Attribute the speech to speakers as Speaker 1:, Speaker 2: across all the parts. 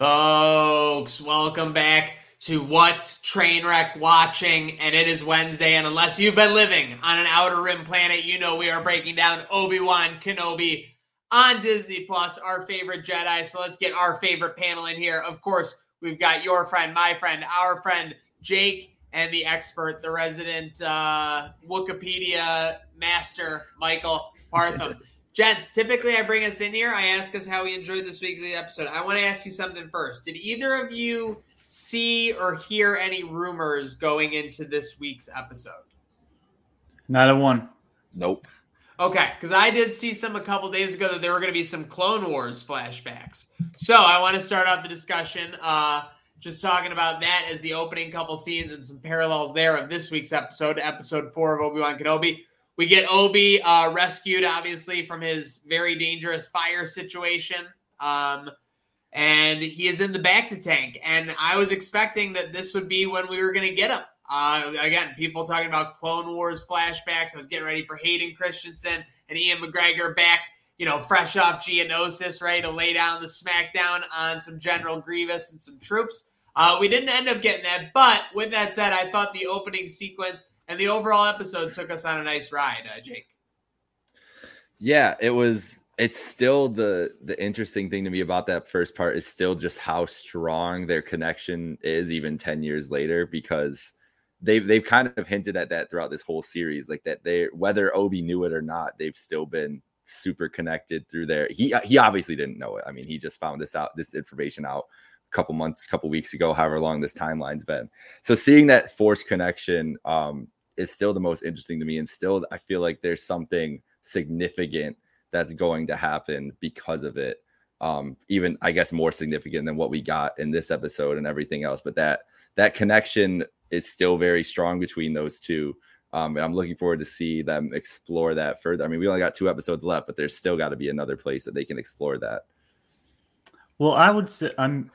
Speaker 1: Folks, welcome back to What's Trainwreck Watching, and it is Wednesday. And unless you've been living on an outer rim planet, you know we are breaking down Obi Wan Kenobi on Disney Plus, our favorite Jedi. So let's get our favorite panel in here. Of course, we've got your friend, my friend, our friend Jake, and the expert, the resident uh, Wikipedia master, Michael Partham. Gents, typically I bring us in here. I ask us how we enjoyed this weekly episode. I want to ask you something first. Did either of you see or hear any rumors going into this week's episode?
Speaker 2: Not a one.
Speaker 3: Nope.
Speaker 1: Okay, because I did see some a couple days ago that there were going to be some Clone Wars flashbacks. So I want to start off the discussion, uh, just talking about that as the opening couple scenes and some parallels there of this week's episode, episode four of Obi Wan Kenobi. We get Obi uh, rescued, obviously, from his very dangerous fire situation. Um, and he is in the bacta tank. And I was expecting that this would be when we were going to get him. Uh, again, people talking about Clone Wars flashbacks. I was getting ready for Hayden Christensen and Ewan McGregor back, you know, fresh off Geonosis, ready to lay down the smackdown on some General Grievous and some troops. Uh, we didn't end up getting that. But with that said, I thought the opening sequence and the overall episode took us on a nice ride, uh, Jake.
Speaker 3: Yeah, it was. It's still the the interesting thing to me about that first part is still just how strong their connection is, even ten years later, because they've they've kind of hinted at that throughout this whole series, like that they whether Obi knew it or not, they've still been super connected through there. He he obviously didn't know it. I mean, he just found this out, this information out a couple months, a couple weeks ago, however long this timeline's been. So seeing that force connection um, is still the most interesting to me, and still I feel like there's something significant that's going to happen because of it. Um, even I guess more significant than what we got in this episode and everything else. But that that connection is still very strong between those two. Um, and I'm looking forward to see them explore that further. I mean, we only got two episodes left, but there's still got to be another place that they can explore that.
Speaker 2: Well, I would say I'm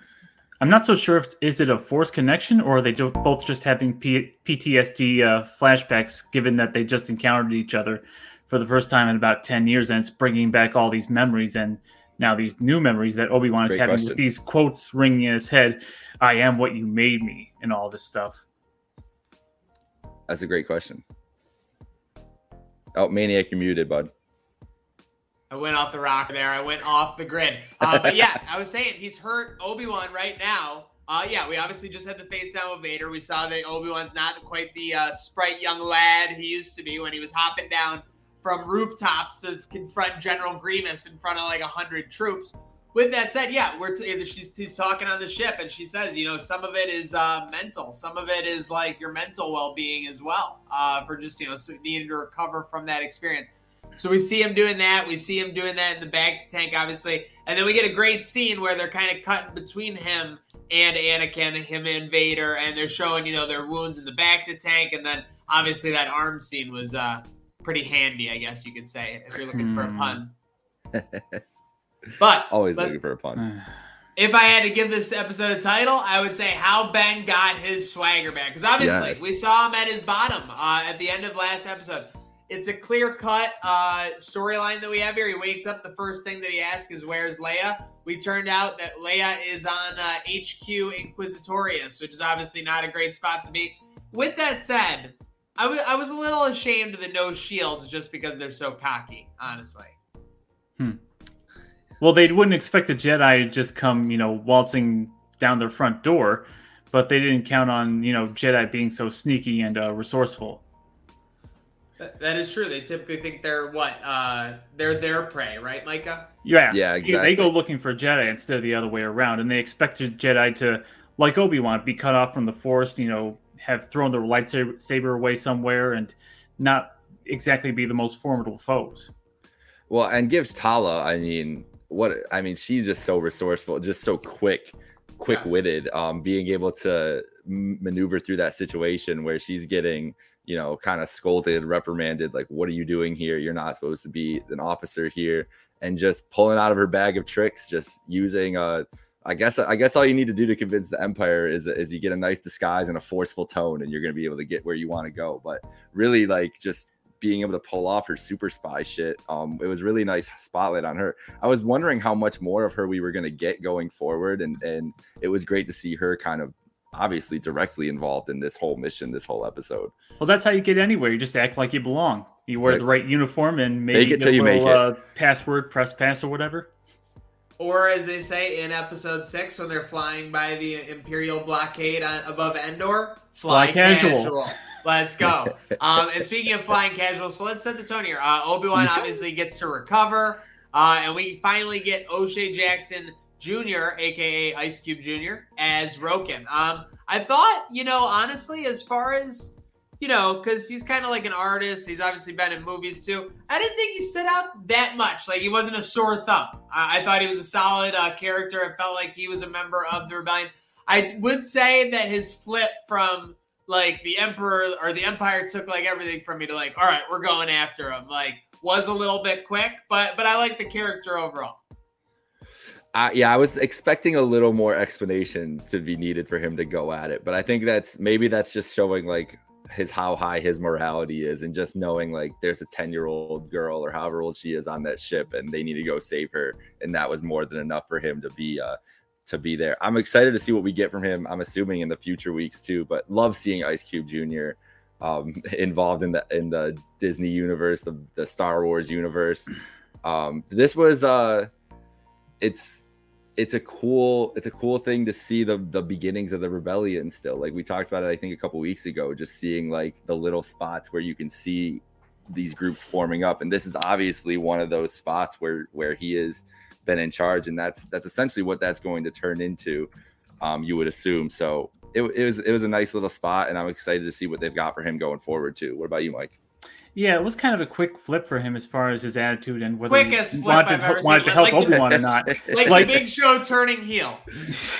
Speaker 2: I'm not so sure if is it a forced connection or are they both just having P- PTSD uh, flashbacks, given that they just encountered each other for the first time in about ten years, and it's bringing back all these memories and now these new memories that Obi Wan is having question. with these quotes ringing in his head. I am what you made me, and all this stuff.
Speaker 3: That's a great question. Oh, Maniac, you're muted, bud.
Speaker 1: I went off the rock there. I went off the grid. Uh, but yeah, I was saying he's hurt Obi Wan right now. Uh, yeah, we obviously just had the face down with Vader. We saw that Obi Wan's not quite the uh, sprite young lad he used to be when he was hopping down from rooftops to confront General Grievous in front of like a hundred troops with that said, yeah, we're t- she's, she's talking on the ship, and she says, you know, some of it is uh, mental, some of it is like your mental well being as well, uh, for just you know needing to recover from that experience. So we see him doing that. We see him doing that in the bacta tank, obviously, and then we get a great scene where they're kind of cutting between him and Anakin, him and Vader, and they're showing you know their wounds in the bacta tank, and then obviously that arm scene was uh, pretty handy, I guess you could say, if you're looking for a pun. But
Speaker 3: always but, looking for a pun.
Speaker 1: If I had to give this episode a title, I would say how Ben got his swagger back. Because obviously, yes. we saw him at his bottom uh, at the end of last episode. It's a clear cut uh, storyline that we have here. He wakes up. The first thing that he asks is, "Where's Leia?" We turned out that Leia is on uh, HQ Inquisitorius, which is obviously not a great spot to be. With that said, I, w- I was a little ashamed of the no shields just because they're so cocky, honestly.
Speaker 2: Hmm. Well, they wouldn't expect a Jedi to just come, you know, waltzing down their front door, but they didn't count on, you know, Jedi being so sneaky and uh, resourceful.
Speaker 1: That is true. They typically think they're what? Uh, they're their prey, right, Micah?
Speaker 2: Yeah,
Speaker 3: yeah, exactly.
Speaker 2: They go looking for Jedi instead of the other way around, and they expect Jedi to, like Obi Wan, be cut off from the Force. You know, have thrown their lightsaber away somewhere, and not exactly be the most formidable foes.
Speaker 3: Well, and gives Tala, I mean, what I mean, she's just so resourceful, just so quick, quick witted. Yes. Um, being able to maneuver through that situation where she's getting, you know, kind of scolded, reprimanded, like, "What are you doing here? You're not supposed to be an officer here," and just pulling out of her bag of tricks, just using a. I guess I guess all you need to do to convince the Empire is is you get a nice disguise and a forceful tone, and you're going to be able to get where you want to go. But really, like just being able to pull off her super spy shit. Um, it was really nice spotlight on her. I was wondering how much more of her we were going to get going forward, and and it was great to see her kind of obviously directly involved in this whole mission, this whole episode.
Speaker 2: Well, that's how you get anywhere. You just act like you belong. You wear the right uniform and maybe
Speaker 3: Fake it till you
Speaker 2: little,
Speaker 3: make it.
Speaker 2: Uh, password, press pass, or whatever.
Speaker 1: Or as they say in episode six, when they're flying by the Imperial blockade on, above Endor,
Speaker 2: Fly casual.
Speaker 1: Let's go. Um, and speaking of flying casual, so let's set the tone here. Uh, Obi Wan obviously gets to recover, uh, and we finally get O'Shea Jackson Jr., aka Ice Cube Jr., as Roken. Um, I thought, you know, honestly, as far as you know, because he's kind of like an artist. He's obviously been in movies too. I didn't think he stood out that much. Like he wasn't a sore thumb. I, I thought he was a solid uh, character. It felt like he was a member of the rebellion. I would say that his flip from like the emperor or the empire took like everything from me to like, all right, we're going after him. Like was a little bit quick, but but I like the character overall.
Speaker 3: Uh, yeah, I was expecting a little more explanation to be needed for him to go at it, but I think that's maybe that's just showing like his how high his morality is and just knowing like there's a 10 year old girl or however old she is on that ship and they need to go save her and that was more than enough for him to be uh to be there. I'm excited to see what we get from him i'm assuming in the future weeks too but love seeing ice cube jr um involved in the in the disney universe the, the star wars universe. Um this was uh it's it's a cool it's a cool thing to see the the beginnings of the rebellion still. Like we talked about it i think a couple weeks ago just seeing like the little spots where you can see these groups forming up. And this is obviously one of those spots where where he has been in charge and that's that's essentially what that's going to turn into um you would assume. So it, it was it was a nice little spot and i'm excited to see what they've got for him going forward too. What about you mike
Speaker 2: Yeah, it was kind of a quick flip for him as far as his attitude and whether
Speaker 1: Quickest
Speaker 2: he
Speaker 1: flip
Speaker 2: wanted,
Speaker 1: I've ever
Speaker 2: to, wanted
Speaker 1: seen.
Speaker 2: to help
Speaker 1: Like
Speaker 2: Obi Wan or not.
Speaker 1: Like,
Speaker 2: Like-
Speaker 1: the Big Show turning heel.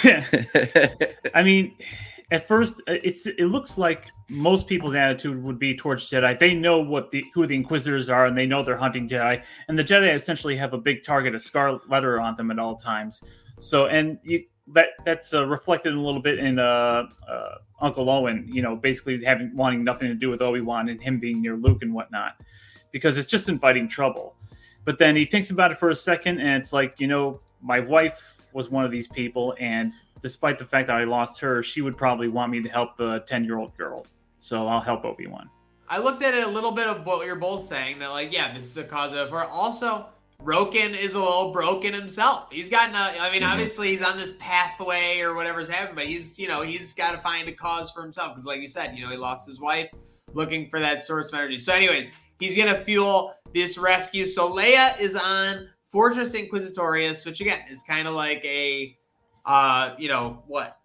Speaker 2: I mean, at first, uh, it's it looks like most people's attitude would be towards Jedi. They know what the who the Inquisitors are, and they know they're hunting Jedi. And the Jedi essentially have a big target, a scarlet letter on them at all times. So, and you, that that's uh, reflected a little bit in uh, uh, Uncle Owen. You know, basically having wanting nothing to do with Obi Wan and him being near Luke and whatnot, because it's just inviting trouble. But then he thinks about it for a second, and it's like, you know, my wife was one of these people, and despite the fact that I lost her, she would probably want me to help the 10 year old girl. So I'll help Obi Wan.
Speaker 1: I looked at it a little bit of what you're both saying that like yeah this is a cause of or also Roken is a little broken himself. He's gotten a I mean
Speaker 3: Mhm.
Speaker 1: obviously he's on this pathway or whatever's happening, but he's you know he's got to find a cause for himself because like you said you know he lost his wife looking for that source of energy. So anyways he's gonna fuel this rescue. So Leia is on Fortress Inquisitorius, which again is kind of like a uh you know what.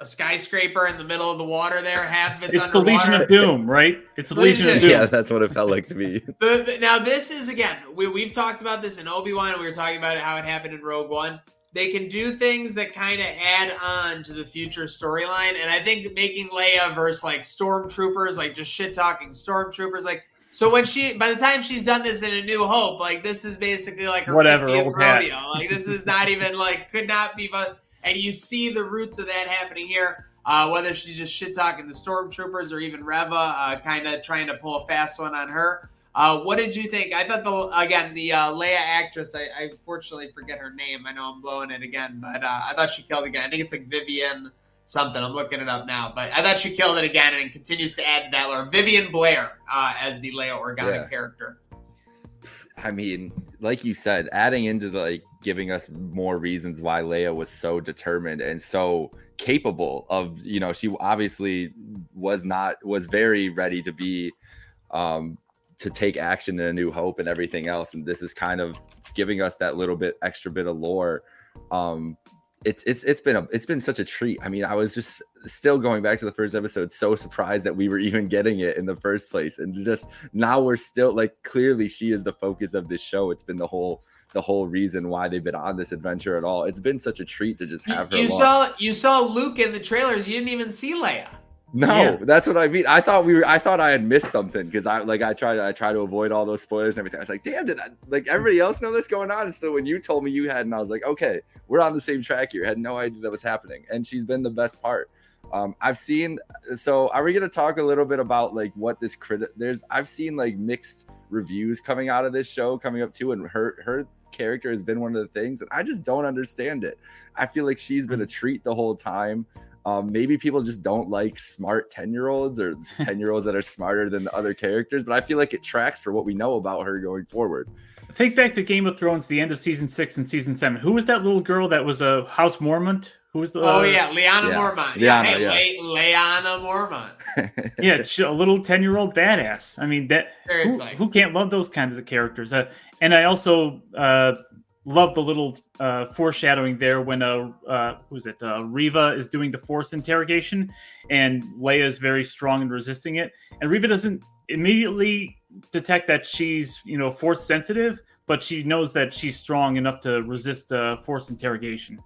Speaker 1: A skyscraper in the middle of the water there. Half of it's,
Speaker 2: It's the. Legion of Doom, right? It's the
Speaker 1: Legion
Speaker 2: Legion of
Speaker 1: of
Speaker 2: Doom.
Speaker 3: yeah that's what it felt like to me
Speaker 1: The, the- now this is again we, we've talked about this in obi-wan and we were talking about it, how it happened in rogue one they can do things that kind of add on to the future storyline and i think making leia versus like stormtroopers like just shit talking stormtroopers like so when she by the time she's done this in a new hope like this is basically like her
Speaker 2: Whatever, old
Speaker 1: rodeo like this is not even like could not be but and you see the roots of that happening here uh, whether she's just shit talking the stormtroopers or even Reva, uh, kind of trying to pull a fast one on her. Uh, what did you think? I thought the again the uh, Leia actress. I, I fortunately forget her name. I know I'm blowing it again, but uh, I thought she killed again. I think it's like Vivien something. I'm looking it up now, but I thought she killed it again and continues to add to that lore. Vivien Blair uh, as the Leia Organa
Speaker 3: Yeah.
Speaker 1: character.
Speaker 3: I mean, like you said, adding into the like giving us more reasons why Leia was so determined and so capable of, you know, she obviously was not was very ready to be um to take action in a new hope and everything else. And this is kind of giving us that little bit extra bit of lore. Um it's it's it's been a it's been such a treat. I mean, I was just still going back to the first episode, so surprised that we were even getting it in the first place, and just now we're still like clearly she is the focus of this show. It's been the whole the whole reason why they've been on this adventure at all. It's been such a treat to just have her.
Speaker 1: you
Speaker 3: along.
Speaker 1: saw you saw Luke in the trailers. You didn't even see Leia.
Speaker 3: No,
Speaker 2: Yeah.
Speaker 3: that's what I mean. I thought we were. I thought I had missed something because I like I try to I try to avoid all those spoilers and everything. I was like, damn, did I like everybody else know this going on? And so when you told me you had, and I was like, okay, we're on the same track here. had no idea that was happening, and she's been the best part. Um, I've seen. So, are we going to talk a little bit about like what this credit? There's. I've seen like mixed reviews coming out of this show coming up too, and her her character has been one of the things, and I just don't understand it. I feel like she's been a mm. treat the whole time. Um, maybe people just don't like smart 10 year olds or 10 year olds that are smarter than the other characters, but I feel like it tracks for what we know about her going forward.
Speaker 2: Think back to Game of Thrones, the end of season six and season seven. Who was that little girl that was a House Mormont? Who was the?
Speaker 1: Oh uh, yeah, Lyanna yeah. Mormont. Yeah, hey, yeah. Le- Lyanna Mormont.
Speaker 2: yeah, she, a little ten-year-old badass. I mean, that who, who, can't love those kinds of characters? Uh, and I also uh, love the little uh, foreshadowing there when uh, uh who's it uh, Reva is doing the force interrogation, and Leia is very strong in resisting it, and Reva doesn't immediately detect that she's you know force sensitive, but she knows that she's strong enough to resist uh, force interrogation.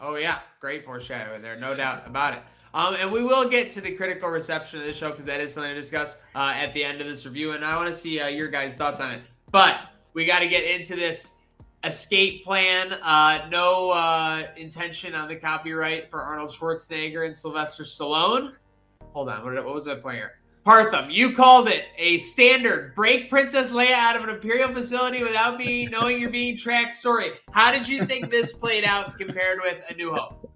Speaker 1: Oh yeah, great foreshadowing there, no doubt about it. Um, and we will get to the critical reception of the show because that is something to discuss uh, at the end of this review, and I want to see uh, your guys' thoughts on it. But we got to get into this escape plan. Uh, no uh, intention on the copyright for Arnold Schwarzenegger and Sylvester Stallone. Hold on, what, what was my point here? Partham, you called it a standard break Princess Leia out of an Imperial facility without being knowing you're being tracked story. How did you think this played out compared with A New Hope?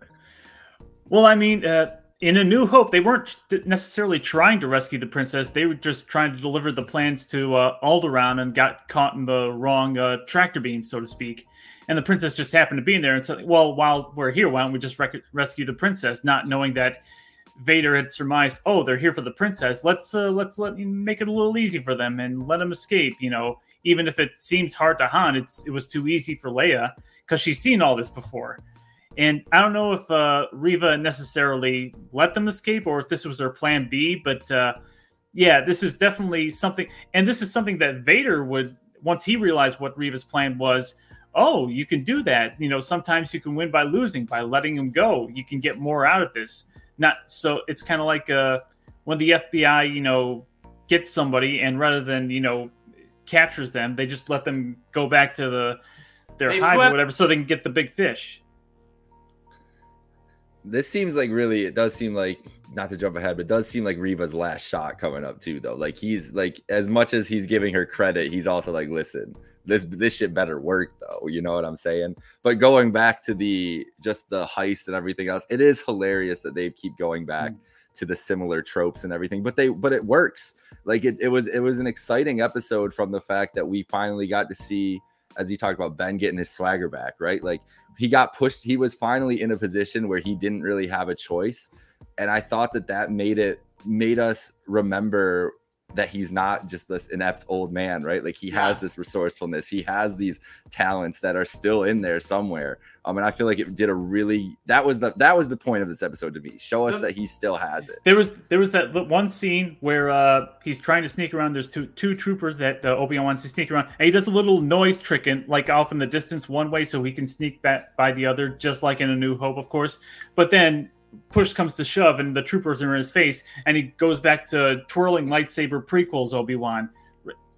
Speaker 2: Well, I mean, uh, in A New Hope, they weren't necessarily trying to rescue the princess. They were just trying to deliver the plans to uh, Alderaan and got caught in the wrong uh, tractor beam, so to speak. And the princess just happened to be in there and said, "Well, while we're here, why don't we just rec- rescue the princess?" Not knowing that Vader had surmised, oh, they're here for the princess. Let's uh, let's let make it a little easy for them and let them escape. You know, even if it seems hard to Han, it's it was too easy for Leia because she's seen all this before. And I don't know if uh, Reva necessarily let them escape or if this was her plan B, but uh, yeah, this is definitely something. And this is something that Vader would once he realized what Reva's plan was. Oh, you can do that. You know, sometimes you can win by losing by letting him go. You can get more out of this not so it's kind of like uh, when the FBI, you know, gets somebody and rather than you know captures them, they just let them go back to the their they hive flip. or whatever, so they can get the big fish.
Speaker 3: This seems like really, it does seem like not to jump ahead, but it does seem like Reva's last shot coming up too, though. Like he's like as much as he's giving her credit, he's also like, listen, this this shit better work though. You know what I'm saying? But going back to the just the heist and everything else, it is hilarious that they keep going back mm. to the similar tropes and everything. But they but it works. Like it, it was it was an exciting episode from the fact that we finally got to see, as you talked about, Ben getting his swagger back, right? Like he got pushed. He was finally in a position where he didn't really have a choice, and I thought that that made it made us remember that he's not just this inept old man, right? Like he has this resourcefulness, he has these talents that are still in there somewhere. Um, and I feel like it did a really that was the that was the point of this episode to me. Show us that he still has it.
Speaker 2: There was there was that one scene where uh he's trying to sneak around. There's two two troopers that uh, Obi Wan wants to sneak around, and he does a little noise trick and like off in the distance one way so he can sneak back by the other, just like in A New Hope, of course. But then push comes to shove and the troopers are in his face and he goes back to twirling lightsaber prequels obi-wan.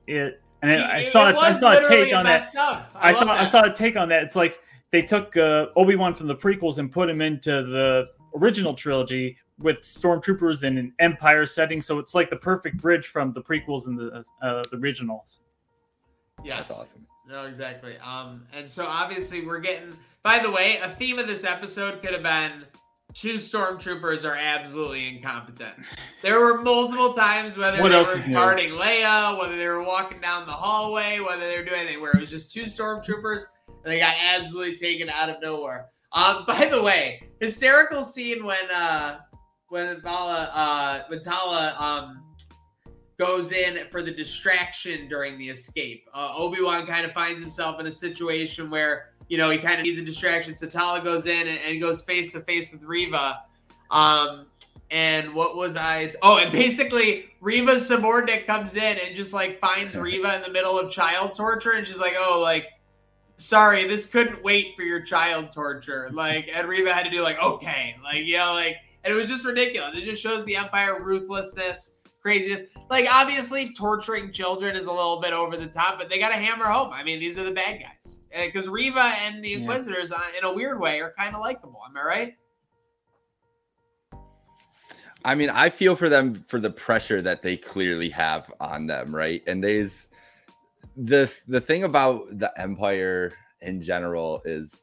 Speaker 2: It and it, i saw it, I saw a take on that. I, I saw that. i saw a take on that. It's like they took uh, obi-wan from the prequels and put him into the original trilogy with stormtroopers in an empire setting. So it's like the perfect bridge from the prequels and the uh, the originals.
Speaker 1: Yeah that's awesome. No exactly. Um and so obviously we're getting by the way a theme of this episode could have been two stormtroopers are absolutely incompetent. There were multiple times whether what they were guarding Leia, whether they were walking down the hallway, whether they were doing anything where it was just two stormtroopers and they got absolutely taken out of nowhere. Um, by the way, hysterical scene when uh when Tala uh when Tala um goes in for the distraction during the escape. Uh, Obi Wan kind of finds himself in a situation where you know, he kind of needs a distraction. So Tala goes in and, and goes face to face with Reva. Um, and what was I? Oh, and basically Reva's subordinate comes in and just like finds Reva in the middle of child torture, and she's like, "Oh, like, sorry, this couldn't wait for your child torture." Like, and Reva had to do like, "Okay," like, you know, like, and it was just ridiculous. It just shows the Empire ruthlessness craziness. Like obviously, torturing children is a little bit over the top, but they got to hammer home. I mean, these are the bad guys because uh, Reva and the Inquisitors, yeah. uh, in a weird way, are kind of likable. Am I right?
Speaker 3: I mean, I feel for them for the pressure that they clearly have on them, right? And there's the the thing about the Empire in general is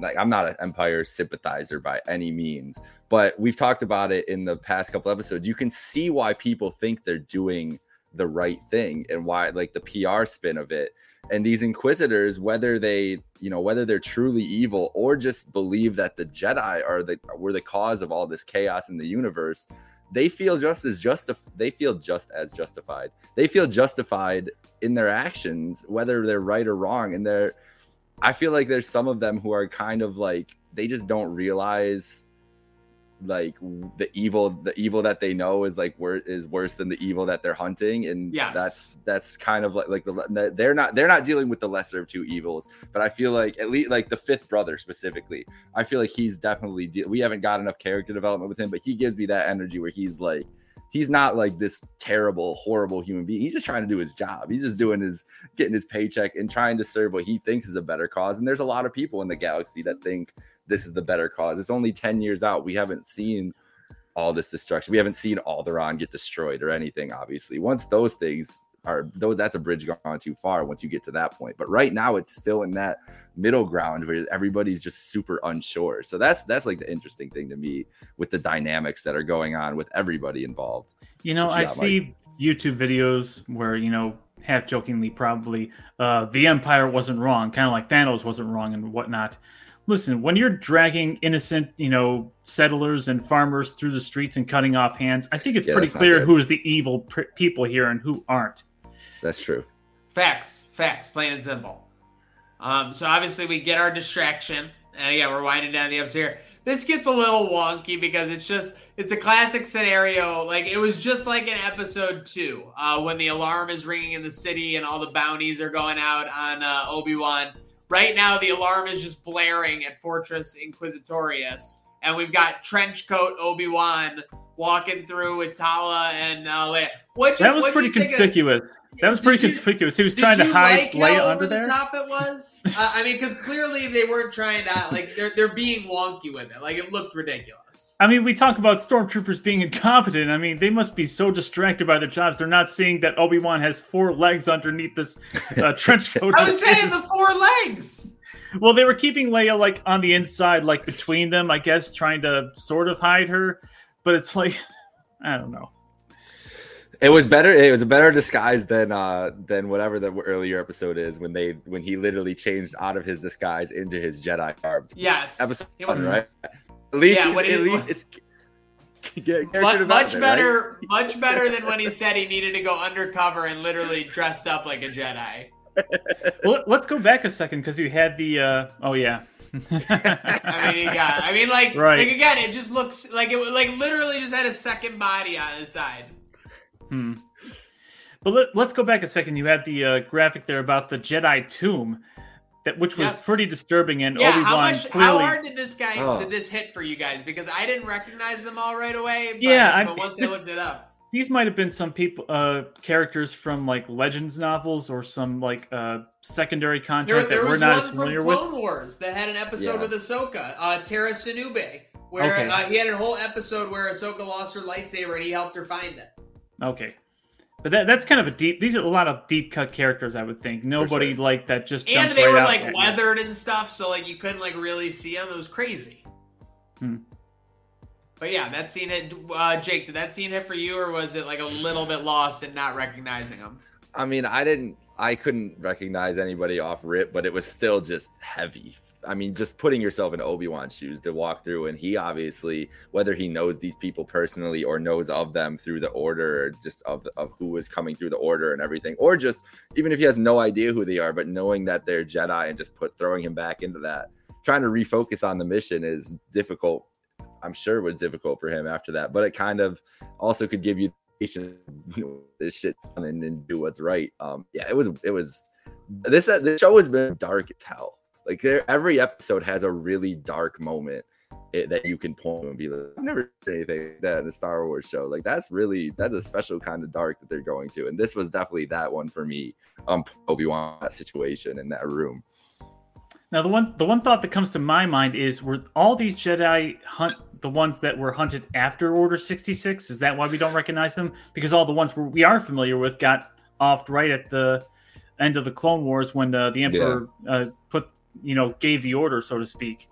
Speaker 3: like I'm not an Empire sympathizer by any means, but we've talked about it in the past couple episodes. You can see why people think they're doing the right thing and why like the PR spin of it. And these inquisitors, whether they, you know, whether they're truly evil or just believe that the Jedi are the were the cause of all this chaos in the universe, they feel just as just they feel just as justified. They feel justified in their actions, whether they're right or wrong. And they're I feel like there's some of them who are kind of like they just don't realize like the evil the evil that they know is like wor- is worse than the evil that they're hunting and
Speaker 1: Yes.
Speaker 3: that's that's kind of like like the they're not they're not dealing with the lesser of two evils but i feel like at least like the fifth brother specifically i feel like he's definitely de- we haven't got enough character development with him but he gives me that energy where he's like he's not like this terrible horrible human being he's just trying to do his job he's just doing his getting his paycheck and trying to serve what he thinks is a better cause and there's a lot of people in the galaxy that think this is the better cause. It's only 10 years out. We haven't seen all this destruction. We haven't seen Alderaan get destroyed or anything, obviously. Once those things are those that's a bridge gone too far once you get to that point. But right now it's still in that middle ground where everybody's just super unsure. So that's that's like the interesting thing to me with the dynamics that are going on with everybody involved.
Speaker 2: You know,
Speaker 3: you
Speaker 2: I
Speaker 3: got,
Speaker 2: see YouTube videos where, you know, half jokingly, probably, uh, the Empire wasn't wrong, kind of like Thanos wasn't wrong and whatnot. Listen, when you're dragging innocent, you know, settlers and farmers through the streets and cutting off hands, I think it's
Speaker 3: Yeah,
Speaker 2: pretty clear who is the evil pr- people here and who aren't.
Speaker 3: That's true.
Speaker 1: Facts, facts, plain and simple. Um, so obviously we get our distraction, and yeah, we're winding down the ups here. This gets a little wonky because it's just it's a classic scenario. Like it was just like in episode two, uh, when the alarm is ringing in the city and all the bounties are going out on uh, Obi Wan. Right now, the alarm is just blaring at Fortress Inquisitorius, and we've got trench coat Obi Wan walking through with Tala and uh, Leia. What
Speaker 2: That was pretty conspicuous. That was pretty
Speaker 1: you-
Speaker 2: conspicuous. He was trying to hide
Speaker 1: like
Speaker 2: Leia
Speaker 1: how
Speaker 2: under
Speaker 1: over
Speaker 2: there.
Speaker 1: the top it was? uh, I mean, because clearly they weren't trying to like they're they're being wonky with it. Like it looked ridiculous.
Speaker 2: I mean, we talk about stormtroopers being incompetent. I mean, they must be so distracted by their jobs. They're not seeing that Obi Wan has four legs underneath this uh, trench coat.
Speaker 1: I was saying it's the four legs.
Speaker 2: Well, they were keeping Leia like on the inside, like between them, I guess, trying to sort of hide her. But it's like, I don't know.
Speaker 3: It was better. It was a better disguise than uh than whatever the earlier episode is when they when he literally changed out of his disguise into his Jedi garb.
Speaker 1: Yes.
Speaker 3: Episode
Speaker 1: It
Speaker 3: one, right? At least,
Speaker 1: Yeah,
Speaker 3: he's-
Speaker 1: when he-
Speaker 3: at least it's character
Speaker 1: Much, much
Speaker 3: development, right?
Speaker 1: better, much better than when he said he needed to go undercover and literally dressed up like a Jedi.
Speaker 2: Well, let's go back a second because you had the. Uh, oh yeah.
Speaker 1: I mean, he got. I mean, like,
Speaker 2: Right.
Speaker 1: like again, it just looks like it, like literally just had a second body on his side.
Speaker 2: Hmm. But let, let's go back a second. You had the uh, graphic there about the Jedi tomb, that which was
Speaker 1: Yes.
Speaker 2: pretty disturbing, and
Speaker 1: Yeah,
Speaker 2: Obi
Speaker 1: how
Speaker 2: Wan
Speaker 1: much? How
Speaker 2: clearly.
Speaker 1: hard did this guy
Speaker 3: Oh.
Speaker 1: did this hit for you guys? Because I didn't recognize them all right away. But,
Speaker 2: Yeah, I-
Speaker 1: but once
Speaker 2: this-
Speaker 1: I looked it up,
Speaker 2: These might have been some people, uh, characters from like Legends novels or some like uh, secondary
Speaker 1: there,
Speaker 2: content
Speaker 1: there
Speaker 2: that we're
Speaker 1: was
Speaker 2: not
Speaker 1: one
Speaker 2: as
Speaker 1: from
Speaker 2: familiar
Speaker 1: Clone
Speaker 2: with.
Speaker 1: Wars that had an episode
Speaker 3: Yeah.
Speaker 1: with Ahsoka, uh, Tera Sinube, where
Speaker 2: Okay.
Speaker 1: uh, he had a whole episode where Ahsoka lost her lightsaber and he helped her find it.
Speaker 2: Okay. But that, that's kind of a deep. These are a lot of deep cut characters, I would think. Nobody
Speaker 3: sure.
Speaker 2: like that just.
Speaker 1: And they
Speaker 2: right
Speaker 1: were
Speaker 2: out
Speaker 1: like
Speaker 2: at you.
Speaker 1: weathered and stuff, so like you couldn't like really see them. It was crazy.
Speaker 2: Hmm.
Speaker 1: But yeah, that scene hit. Uh, Jake, did that scene hit for you, or was it like a little bit lost in not recognizing him?
Speaker 3: I mean, I didn't, I couldn't recognize anybody off rip, but it was still just heavy. I mean, just putting yourself in Obi Wan's shoes to walk through, and he obviously, whether he knows these people personally or knows of them through the order, or just of of who is coming through the order and everything, or just even if he has no idea who they are, but knowing that they're Jedi and just put throwing him back into that, trying to refocus on the mission is difficult. I'm sure it was difficult for him after that, but it kind of also could give you patience, this shit and, and do what's right. Um, yeah, it was it was this uh, the show has been dark as hell. Like there, every episode has a really dark moment it, that you can and be like, I've never seen anything like that in a Star Wars show. Like that's really that's a special kind of dark that they're going to, and this was definitely that one for me. Um, Obi Wan that situation in that room.
Speaker 2: Now the one the one thought that comes to my mind is were all these Jedi hunt the ones that were hunted after Order 66? Is that why we don't recognize them? Because all the ones we are familiar with got off right at the end of the Clone Wars when uh, the Emperor yeah. uh, put, you know, gave the order, so to speak.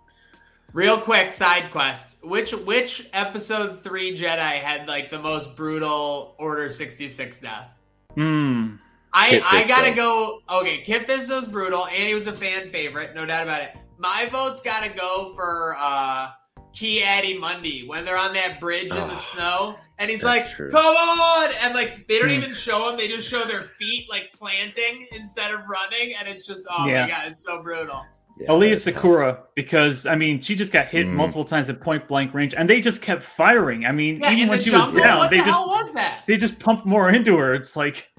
Speaker 1: Real quick side quest: which which episode three Jedi had like the most brutal Order 66 death?
Speaker 2: Hmm.
Speaker 1: I, I gotta go. Okay, Kit Fisto's brutal, and he was a fan favorite, no doubt about it. My vote's gotta go for uh Ki-Adi-Mundi when they're on that bridge oh, in the snow, and he's like, true. "Come on!" and like they don't hmm. even show him; they just show their feet like planting instead of running, and it's just oh yeah. my god, it's so brutal.
Speaker 2: Yeah, Aayla Secura, tough. because I mean, she just got hit mm. multiple times at point blank range, and they just kept firing. I mean, yeah, even when she jungle? was down,
Speaker 1: what
Speaker 2: they
Speaker 1: the
Speaker 2: just
Speaker 1: was that?
Speaker 2: They just pumped more into her. It's like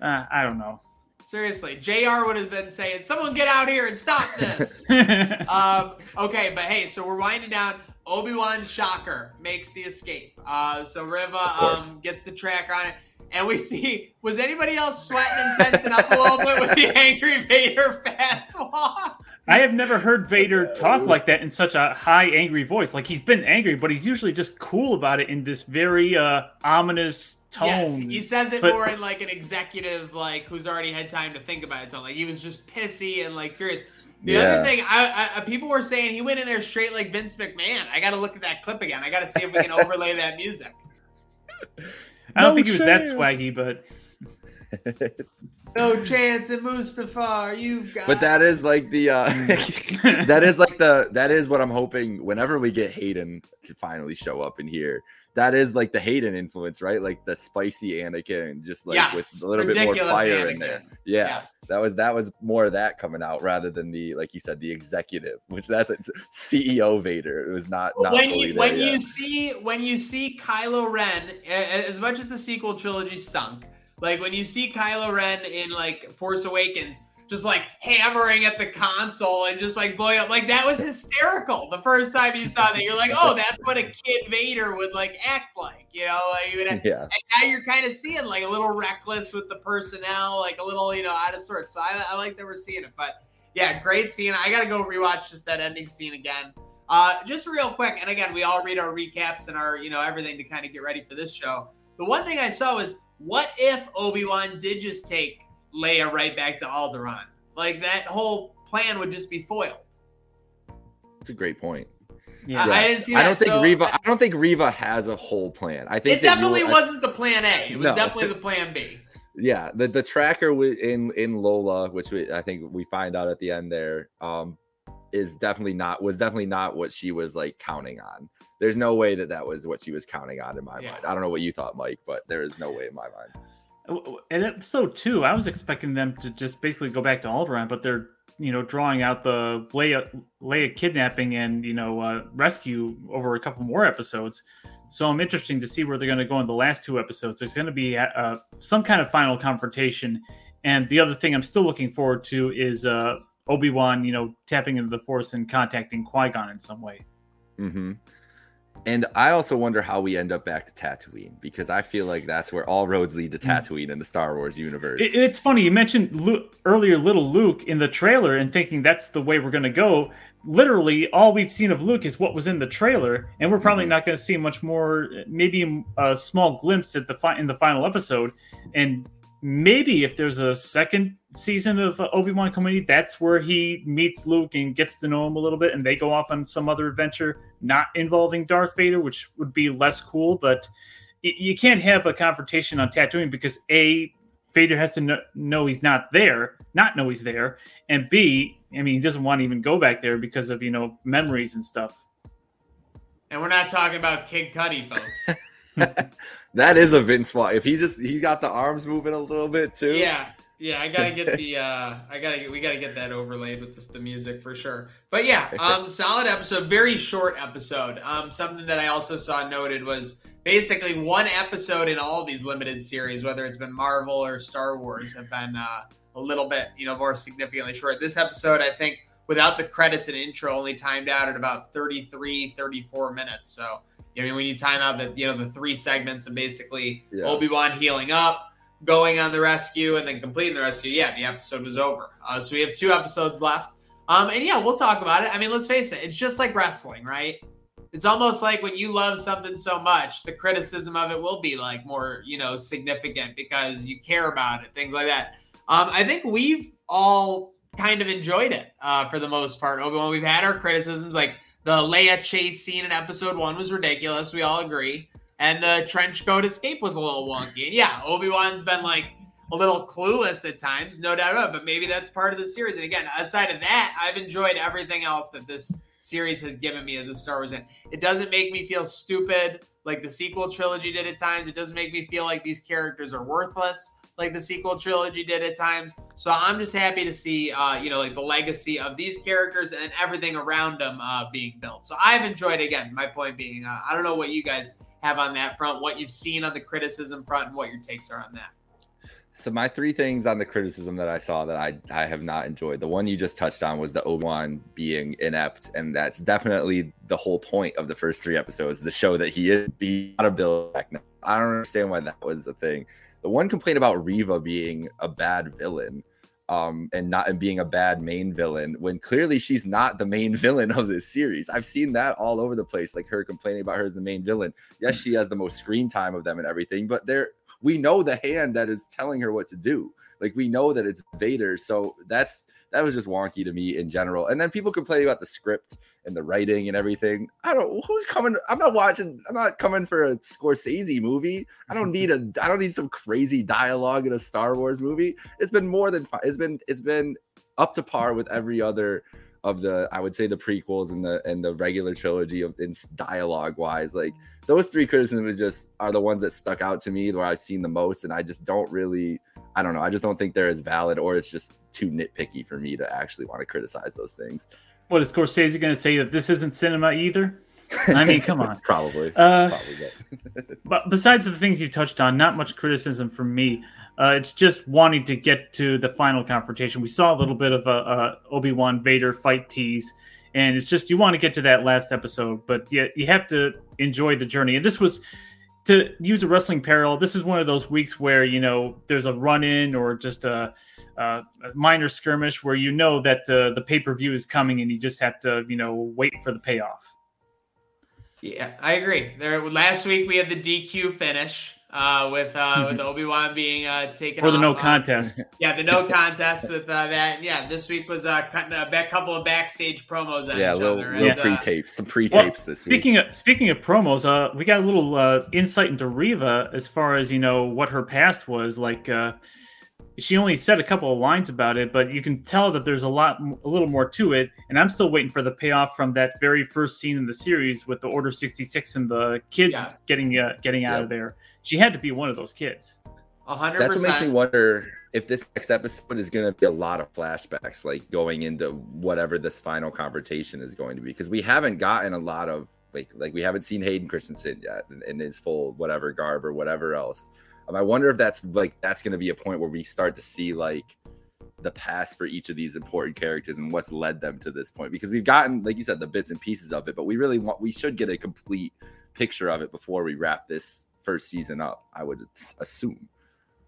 Speaker 2: uh, I don't know.
Speaker 1: Seriously, JR would have been saying, "Someone get out here and stop this." um, okay, but hey, so we're winding down. Obi Wan Shocker makes the escape. Uh, so Reva um, gets the track on it, and we see was anybody else sweating and tensing up a little bit with the angry Vader fast walk?
Speaker 2: I have never heard Vader talk like that in such a high, angry voice. Like he's been angry, but he's usually just cool about it in this very uh, ominous tone. Yes,
Speaker 1: he says it but, more in like an executive, like who's already had time to think about it. So like he was just pissy and like furious. The yeah. other thing, I, I, people were saying he went in there straight like Vince McMahon. I got to look at that clip again. I got to see if we can overlay that music.
Speaker 2: I don't no think he was that swaggy, but
Speaker 1: no chance of Mustafar. You've got.
Speaker 3: But that is like the uh that is like the that is what I'm hoping whenever we get Hayden to finally show up in here that is like the Hayden influence, right? Like the spicy Anakin, just like yes, with a little bit more fire Anakin. in there. Yeah, yes. that was that was more of that coming out rather than the like you said the executive, which that's a CEO Vader. It was not. not
Speaker 1: when you when yet. you see when you see Kylo Ren, as much as the sequel trilogy stunk, like when you see Kylo Ren in like Force Awakens just like hammering at the console and just like blowing up. Like that was hysterical the first time you saw that. You're like, oh, that's what a kid Vader would like act like, you know? Like, would, yeah. And now you're kind of seeing like a little reckless with the personnel, like a little, you know, out of sorts. So I, I like that we're seeing it. But yeah, great scene. I got to go rewatch just that ending scene again. Uh, just real quick, and again, we all read our recaps and our, you know, everything to kind of get ready for this show. The one thing I saw was, what if Obi Wan did just take Leia right back to Alderaan. Like that whole plan would just be foiled.
Speaker 3: It's a great point.
Speaker 1: Yeah, I, I didn't see that.
Speaker 3: I don't think
Speaker 1: so,
Speaker 3: Reva. I don't think Reva has a whole plan. I think
Speaker 1: it definitely you, wasn't I, the plan A. It was no. definitely the plan B.
Speaker 3: Yeah, the the tracker in in Lola, which we, I think we find out at the end there, um, is definitely not was definitely not what she was like counting on. There's no way that that was what she was counting on in my yeah. mind. I don't know what you thought, Mike, but there is no way in my mind.
Speaker 2: In episode two, I was expecting them to just basically go back to Alderaan, but they're you know drawing out the Leia Leia kidnapping and you know uh, rescue over a couple more episodes. So I'm interesting to see where they're going to go in the last two episodes. There's going to be uh, some kind of final confrontation, and the other thing I'm still looking forward to is uh, Obi Wan, you know, tapping into the Force and contacting Qui Gon in some way.
Speaker 3: Mm-hmm. And I also wonder how we end up back to Tatooine because I feel like that's where all roads lead to mm. Tatooine in the Star Wars universe.
Speaker 2: it's funny you mentioned Luke, earlier little Luke in the trailer and thinking that's the way we're going to go. Literally, all we've seen of Luke is what was in the trailer, and we're probably mm-hmm. not going to see much more. Maybe a small glimpse at the fi- in the final episode, and maybe if there's a second season of uh, Obi Wan Kenobi, that's where he meets Luke and gets to know him a little bit, and they go off on some other adventure not involving Darth Vader, which would be less cool. But you can't have a confrontation on Tatooine because a Vader has to know, know he's not there, not know he's there, and b I mean he doesn't want to even go back there because of you know memories and stuff.
Speaker 1: And we're not talking about Kid Cudi, folks.
Speaker 3: that is a Vince Vaughn. If he just he got the arms moving a little bit too.
Speaker 1: Yeah, yeah, I gotta get the uh I gotta get we gotta get that overlaid with this the music for sure. But yeah, um solid episode, very short episode. Um something that I also saw noted was basically one episode in all these limited series, whether it's been Marvel or Star Wars, have been uh a little bit, you know, more significantly short. This episode, I think, without the credits and intro, only timed out at about 33, 34 minutes. So I mean, when you time out the you know the three segments and basically yeah. Obi Wan healing up, going on the rescue and then completing the rescue, yeah, the episode was over. Uh, so we have two episodes left. Um, and yeah, we'll talk about it. I mean, let's face it, it's just like wrestling, right? it's almost like when you love something so much, the criticism of it will be like more, you know, significant because you care about it, things like that. Um, I think we've all kind of enjoyed it uh, for the most part. Obi-Wan, we've had our criticisms, like the Leia chase scene in episode one was ridiculous. We all agree. And the trench coat escape was a little wonky. And yeah, Obi-Wan's been like a little clueless at times, no doubt about it, but maybe that's part of the series. And again, outside of that, I've enjoyed everything else that this series has given me as a Star Wars fan. It doesn't make me feel stupid like the sequel trilogy did at times. It doesn't make me feel like these characters are worthless like the sequel trilogy did at times. So I'm just happy to see, uh, you know, like the legacy of these characters and everything around them uh, being built. So I've enjoyed again. My point being, uh, I don't know what you guys have on that front, what you've seen on the criticism front, and what your takes are on that.
Speaker 3: So my three things on the criticism that I saw that I I have not enjoyed. The one you just touched on was the Obi-Wan being inept, and that's definitely the whole point of the first three episodes, the show that he is be a Bill I don't understand why that was a thing. The one complaint about Reva being a bad villain, um, and not and being a bad main villain when clearly she's not the main villain of this series. I've seen that all over the place, like her complaining about her as the main villain. Yes, she has the most screen time of them and everything, but they're we know the hand that is telling her what to do. Like we know that it's Vader. So that's that was just wonky to me in general. And then people complain about the script and the writing and everything. I don't who's coming. I'm not watching. I'm not coming for a Scorsese movie. I don't need a. I don't need some crazy dialogue in a Star Wars movie. It's been more than. It's been. It's been up to par with every other of the I would say the prequels and the and the regular trilogy of in dialogue wise. Like those three criticisms just are the ones that stuck out to me where I've seen the most, and I just don't really I don't know. I just don't think they're as valid, or it's just too nitpicky for me to actually want to criticize those things.
Speaker 2: What is Scorsese going to say that this isn't cinema either? I mean, come on.
Speaker 3: Probably.
Speaker 2: Uh, Probably but besides the things you touched on, not much criticism from me. Uh, it's just wanting to get to the final confrontation. We saw a little bit of a, a Obi Wan Vader fight tease, and it's just you want to get to that last episode, but yet you have to enjoy the journey. And this was to use a wrestling parallel. This is one of those weeks where you know there's a run in or just a, a, minor skirmish where you know that the the pay per view is coming, and you just have to you know wait for the payoff.
Speaker 1: Yeah, I agree. There last week we had the DQ finish uh, with uh, with Obi Wan being uh, taken
Speaker 2: or the no
Speaker 1: uh,
Speaker 2: contest.
Speaker 1: yeah, the no contest with uh, that. Yeah, this week was uh, cutting a back, couple of backstage promos.
Speaker 3: yeah, little,
Speaker 1: other,
Speaker 3: little pre tapes, some pre tapes well, this
Speaker 2: speaking
Speaker 3: week.
Speaker 2: Speaking of speaking of promos, uh, we got a little uh, insight into Reva as far as you know what her past was like. She only said a couple of lines about it, but you can tell that there's a lot, a little more to it. And I'm still waiting for the payoff from that very first scene in the series with the Order 66 and the kids yes. getting uh, getting out yep. of there. She had to be one of those kids.
Speaker 1: hundred
Speaker 3: That's what makes me wonder if this next episode is going to be a lot of flashbacks, like going into whatever this final confrontation is going to be, because we haven't gotten a lot of like like we haven't seen Hayden Christensen yet in, in his full whatever garb or whatever else. Um, I wonder if that's like that's going to be a point where we start to see like the past for each of these important characters and what's led them to this point because we've gotten like you said the bits and pieces of it but we really want we should get a complete picture of it before we wrap this first season up i would assume.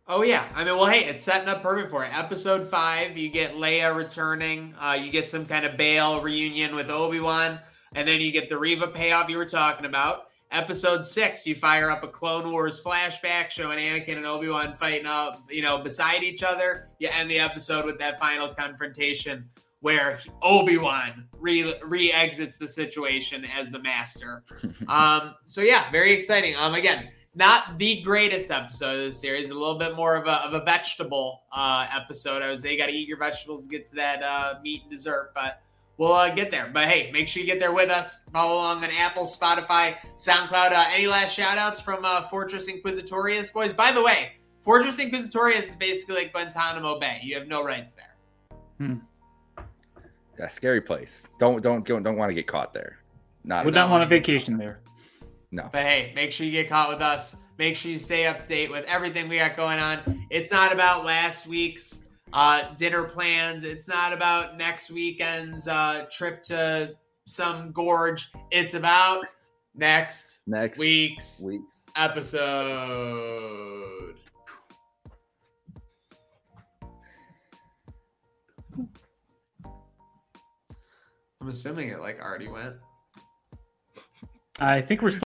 Speaker 1: Oh yeah. I mean well hey it's setting up perfect for it. Episode five you get leia returning. Uh, you get some kind of bail reunion with obi-wan and then you get the reva payoff you were talking about Episode six, you fire up a Clone Wars flashback showing Anakin and Obi Wan fighting up, you know, beside each other. You end the episode with that final confrontation where Obi Wan re exits the situation as the master. um, so yeah, very exciting. Um, again, not the greatest episode of the series. A little bit more of a, of a vegetable uh, episode. I would say you got to eat your vegetables to get to that uh, meat and dessert, but we'll uh, get there. But hey, make sure you get there with us. Follow along on Apple, Spotify, SoundCloud. Uh, any last shout outs from uh, Fortress Inquisitorius, boys? By the way, Fortress Inquisitorius is basically like Guantanamo Bay. You have no rights there.
Speaker 2: Hmm.
Speaker 3: Yeah, scary place. Don't don't don't, don't want to get caught there.
Speaker 2: Not would not want a vacation there.
Speaker 3: No.
Speaker 1: But hey, make sure you get caught with us. Make sure you stay up to date with everything we got going on. It's not about last week's uh, dinner plans. It's not about next weekend's uh, trip to some gorge. It's about next
Speaker 3: next
Speaker 1: week's
Speaker 3: weeks
Speaker 1: episode. I'm assuming it like already went.
Speaker 2: I think we're still